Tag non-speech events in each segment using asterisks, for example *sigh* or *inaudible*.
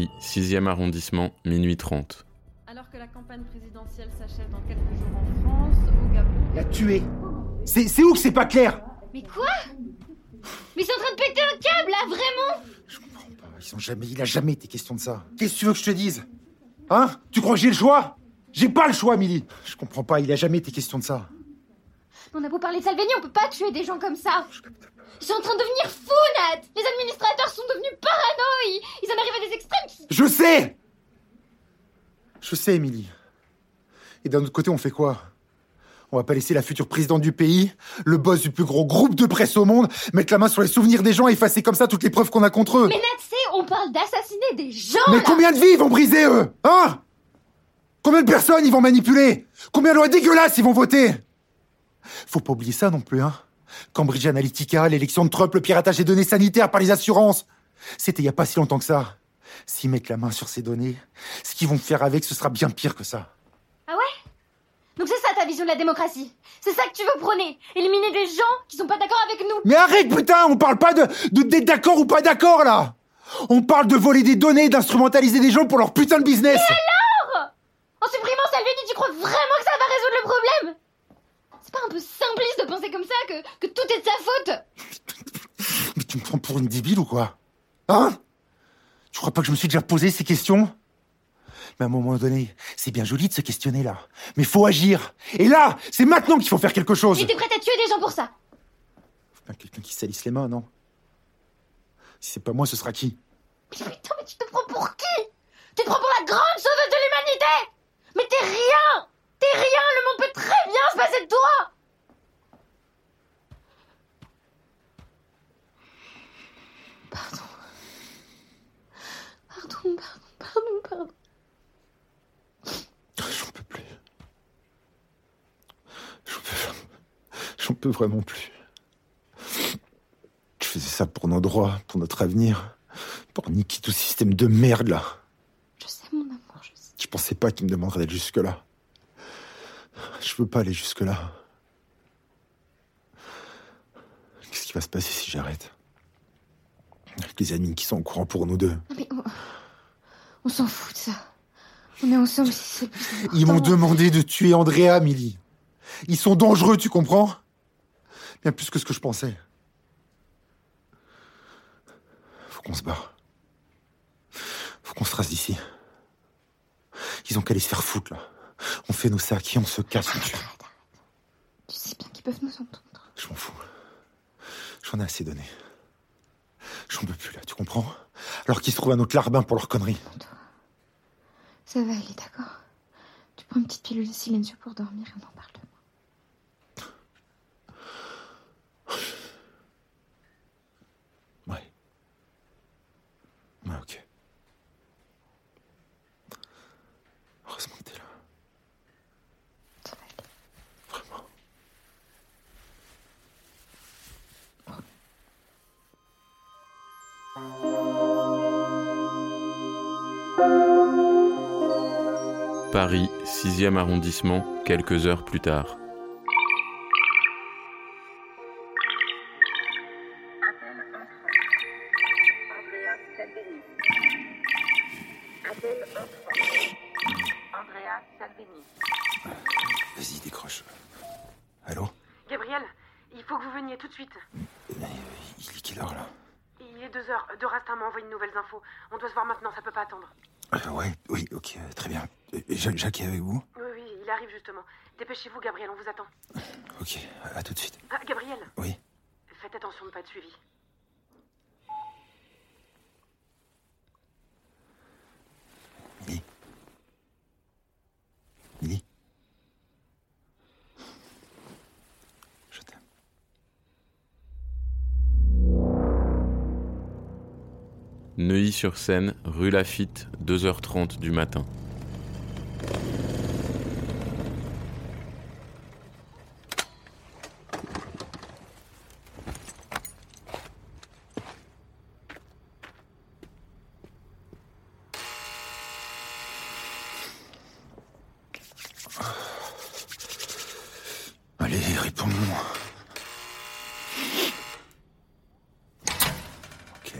6e arrondissement, minuit 30. Alors que la campagne présidentielle s'achève dans quelques jours en France, au Gabon. La tuer C'est c'est où que c'est pas clair? Mais quoi? Mais ils sont en train de péter un câble là, vraiment Je comprends pas. Ils ont jamais, il a jamais été question de ça. Qu'est-ce que tu veux que je te dise? Hein? Tu crois que j'ai le choix? J'ai pas le choix, Milly. Je comprends pas. Il a jamais été question de ça. On a beau parler de Salvini, on peut pas tuer des gens comme ça Ils sont en train de devenir fous, Nat Les administrateurs sont devenus paranoïs Ils en arrivent à des extrêmes qui... Je sais Je sais, Émilie. Et d'un autre côté, on fait quoi? On va pas laisser la future présidente du pays, le boss du plus gros groupe de presse au monde, mettre la main sur les souvenirs des gens et effacer comme ça toutes les preuves qu'on a contre eux. Mais Nat, c'est, on parle d'assassiner des gens Mais là combien de vies ils vont briser, eux? Hein? Combien de personnes ils vont manipuler? Combien de lois dégueulasses ils vont voter? Faut pas oublier ça non plus, hein Cambridge Analytica, l'élection de Trump, le piratage des données sanitaires par les assurances. C'était il y a pas si longtemps que ça. S'ils mettent la main sur ces données, ce qu'ils vont faire avec, ce sera bien pire que ça. Ah ouais? Donc c'est ça ta vision de la démocratie. C'est ça que tu veux prôner. Éliminer des gens qui sont pas d'accord avec nous. Mais arrête, putain On parle pas de d'être d'accord ou pas d'accord, là. On parle de voler des données, d'instrumentaliser des gens pour leur putain de business. En supprimant Salvini, tu crois vraiment que ça va résoudre le problème? C'est pas un peu simpliste de penser comme ça que, que tout est de sa faute? *laughs* Mais tu me prends pour une débile ou quoi? Hein? Tu crois pas que je me suis déjà posé ces questions? Mais à un moment donné, c'est bien joli de se questionner là. Mais faut agir. Et là, c'est maintenant qu'il faut faire quelque chose. T'es prête à tuer des gens pour ça? Faut bien quelqu'un qui salisse les mains, non? Si c'est pas moi, ce sera qui? Mais putain, mais tu te prends pour qui? Tu te prends pour la grande sauveuse de l'humanité! Mais t'es rien! T'es rien Le monde peut très bien se passer de toi! Pardon. Pardon, pardon, pardon, pardon. J'en peux plus. J'en peux, j'en peux vraiment plus. Je faisais ça pour nos droits, pour notre avenir, pour niquer tout système de merde là. Je sais, mon amour, je sais. Je pensais pas qu'il me demanderait d'aller jusque-là. Je veux pas aller jusque-là. Qu'est-ce qui va se passer si j'arrête? Avec les admins qui sont au courant pour nous deux. Mais on s'en fout de ça. On est ensemble, c'est Ils m'ont demandé de tuer Andrea, Milly. Ils sont dangereux, tu comprends? Bien plus que ce que je pensais. Faut qu'on se barre. Faut qu'on se trace d'ici. Ils ont qu'à aller se faire foutre, là. On fait nos sacs et on se casse. Arrête, arrête. Tu sais bien qu'ils peuvent nous entendre. Je m'en fous. J'en ai assez donné. J'en peux plus, là, tu comprends? Alors qu'ils se trouvent un autre larbin pour leur connerie. Ça va aller, d'accord Tu prends une petite pilule de silencieux pour dormir et on en parle demain. Ouais. Ouais, ok. Paris, 6e arrondissement, quelques heures plus tard. Vas-y, décroche. Allô Gabriel, il faut que vous veniez tout de suite. Mais, euh, Il est quelle heure, là? Il est deux heures. De Rastin m'a envoyé de nouvelles infos. On doit se voir maintenant, ça peut pas attendre. Euh, Ouais, oui, ok, euh, très bien. Jacques, Jacques est avec vous Oui, oui, il arrive justement. Dépêchez-vous, Gabriel, on vous attend. Ok, à, à tout de suite. Ah, Gabriel, Oui faites attention de pas être suivi. Neuilly-sur-Seine, rue Lafitte, 2h30 du matin. Allez, réponds. Ok.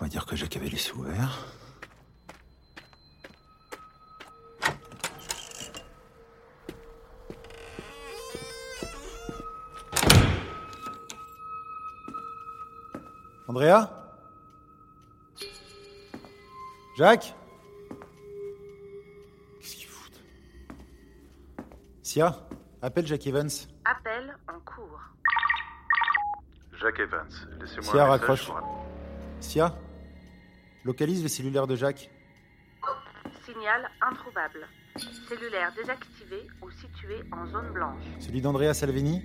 On va dire que Jacques avait les sous verts. Andrea? Jacques? Qu'est-ce qu'ils foutent? Sia, appelle Jack Evans. Appel en cours. Jack Evans, laissez-moi Sia, un message raccroche. pour- Sia? Localise le cellulaire de Jacques. Signal introuvable. Cellulaire désactivé ou situé en zone blanche. Celui d'Andrea Salvini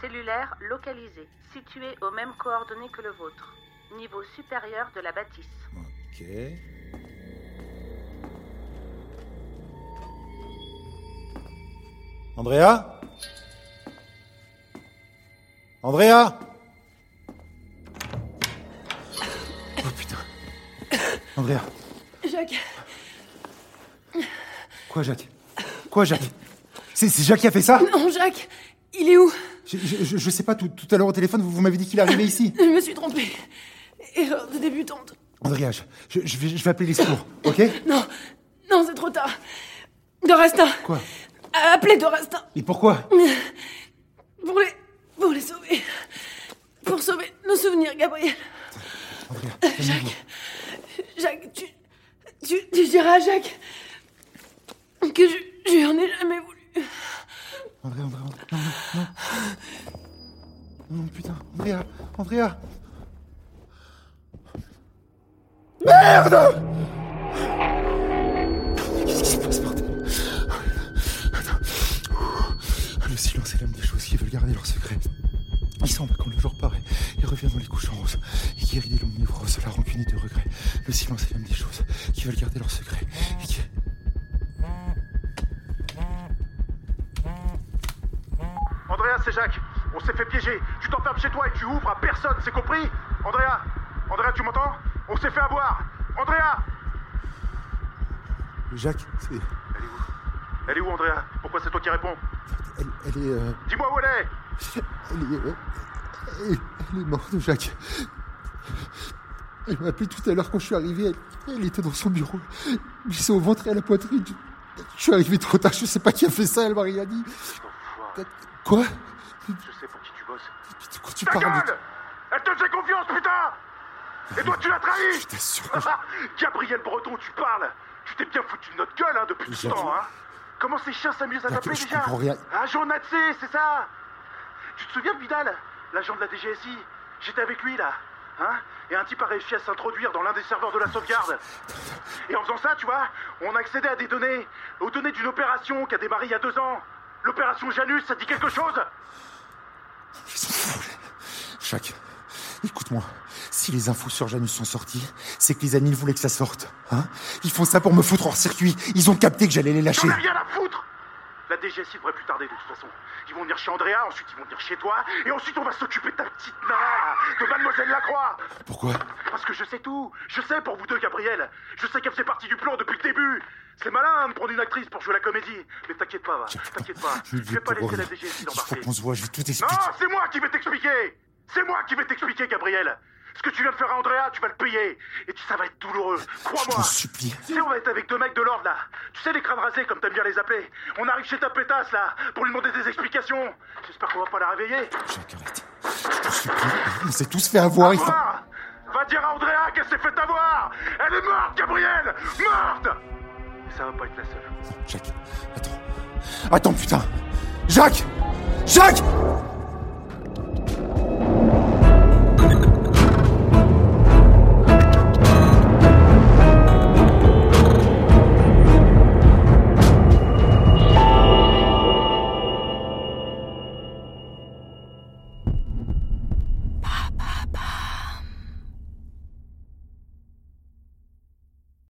Cellulaire localisé, situé aux mêmes coordonnées que le vôtre. Niveau supérieur de la bâtisse. Ok. Andrea? Andrea? Andrea. Jacques, Quoi, Jacques? Quoi, Jacques? C'est c'est Jacques qui a fait ça? Non, Jacques, il est où? Je, je- sais pas, tout, tout à l'heure au téléphone, vous, vous m'avez dit qu'il arrivait ici. *laughs* Je me suis trompée. Erreur de débutante. Andrea, je, je- vais, je vais appeler les secours, ok? Non, non, c'est trop tard. Dorastin, Quoi? Appelez Dorastin Et pourquoi? Pour les, pour les sauver. Pour sauver nos souvenirs, Gabriel. Andrea, Jacques, Jacques que je, je lui en ai jamais voulu. Andrea, Andrea, Andrea, non, non, non. Non, putain, Andrea, Andrea. Merde Qu'est-ce qui se passe, bordel? Attends. Le silence est l'âme des choses qui veulent garder leur secret. Il s'en va quand le jour paraît et revient dans les couches en rose. Et guérit des longues névroses, la rancune et de regrets. Le silence est l'âme des choses qui veulent garder leur secret. Et qui... Andrea, c'est Jacques. On s'est fait piéger. Tu t'enfermes chez toi et tu ouvres à personne, c'est compris Andrea Andrea, tu m'entends On s'est fait avoir Andrea Jacques, c'est... Elle est où Elle est où, Andrea Pourquoi c'est toi qui réponds Elle, elle est... euh, Dis-moi où elle est Elle est, euh, elle, elle est morte, Jacques. Elle m'a appelé tout à l'heure quand je suis arrivé. Elle, elle était dans son bureau. Glissée au ventre et à la poitrine. Je, je suis arrivé trop tard. Je sais pas qui a fait ça. Elle m'a rien dit. Quoi? Je sais pour qui tu bosses. De quoi tu Ta parles gueule Elle te faisait confiance, putain Et toi, tu l'as trahi Je t'assure *laughs* Gabriel Breton, tu parles Tu t'es bien foutu de notre gueule, hein, depuis tout temps, hein Comment ces chiens s'amusent à t'appeler déjà rien. Agent Natsé, c'est ça Tu te souviens de Vidal L'agent de la DGSI J'étais avec lui, là Hein Et un type a réussi à s'introduire dans l'un des serveurs de la sauvegarde. Et en faisant ça, tu vois, on a accédé à des données, aux données d'une opération qui a démarré il y a deux ans. L'opération Janus, ça te dit quelque chose? Ils sont fous. Jacques, écoute-moi. Si les infos sur Janus sont sorties, c'est que les amis voulaient que ça sorte. Hein? Ils font ça pour me foutre hors circuit. Ils ont capté que j'allais les lâcher. J'en ai rien à foutre La DGSI devrait plus tarder de toute façon. Ils vont venir chez Andrea, ensuite ils vont venir chez toi, et ensuite on va s'occuper de ta petite nana, de Mademoiselle Lacroix Pourquoi? Parce que je sais tout Je sais pour vous deux, Gabriel Je sais qu'elle faisait partie du plan depuis le début C'est malin hein, de prendre une actrice pour jouer la comédie, mais t'inquiète pas, va. T'inquiète pas. Je vais pas laisser la. DGSI Il faut l'embarquer. qu'on se voit, je vais tout Non, expliquer. c'est moi qui vais t'expliquer C'est moi qui vais t'expliquer, Gabriel Ce que tu viens de faire à Andrea, tu vas le payer Et tu, ça va être douloureux, Je crois-moi supplie. tu sais, on va être avec deux mecs de l'ordre, là. Tu sais, les crânes rasés, comme t'aimes bien les appeler. On arrive chez ta pétasse, là, pour lui demander des explications. J'espère qu'on va pas la réveiller. Jacques, arrête. Je t'en supplie. On s'est tous fait avoir. Il faut... Va dire à Andrea qu'elle s'est fait avoir Elle est morte, Gabrielle Morte Et ça va pas être la seule. Non, Jacques, attends. Attends, putain. Jacques Jacques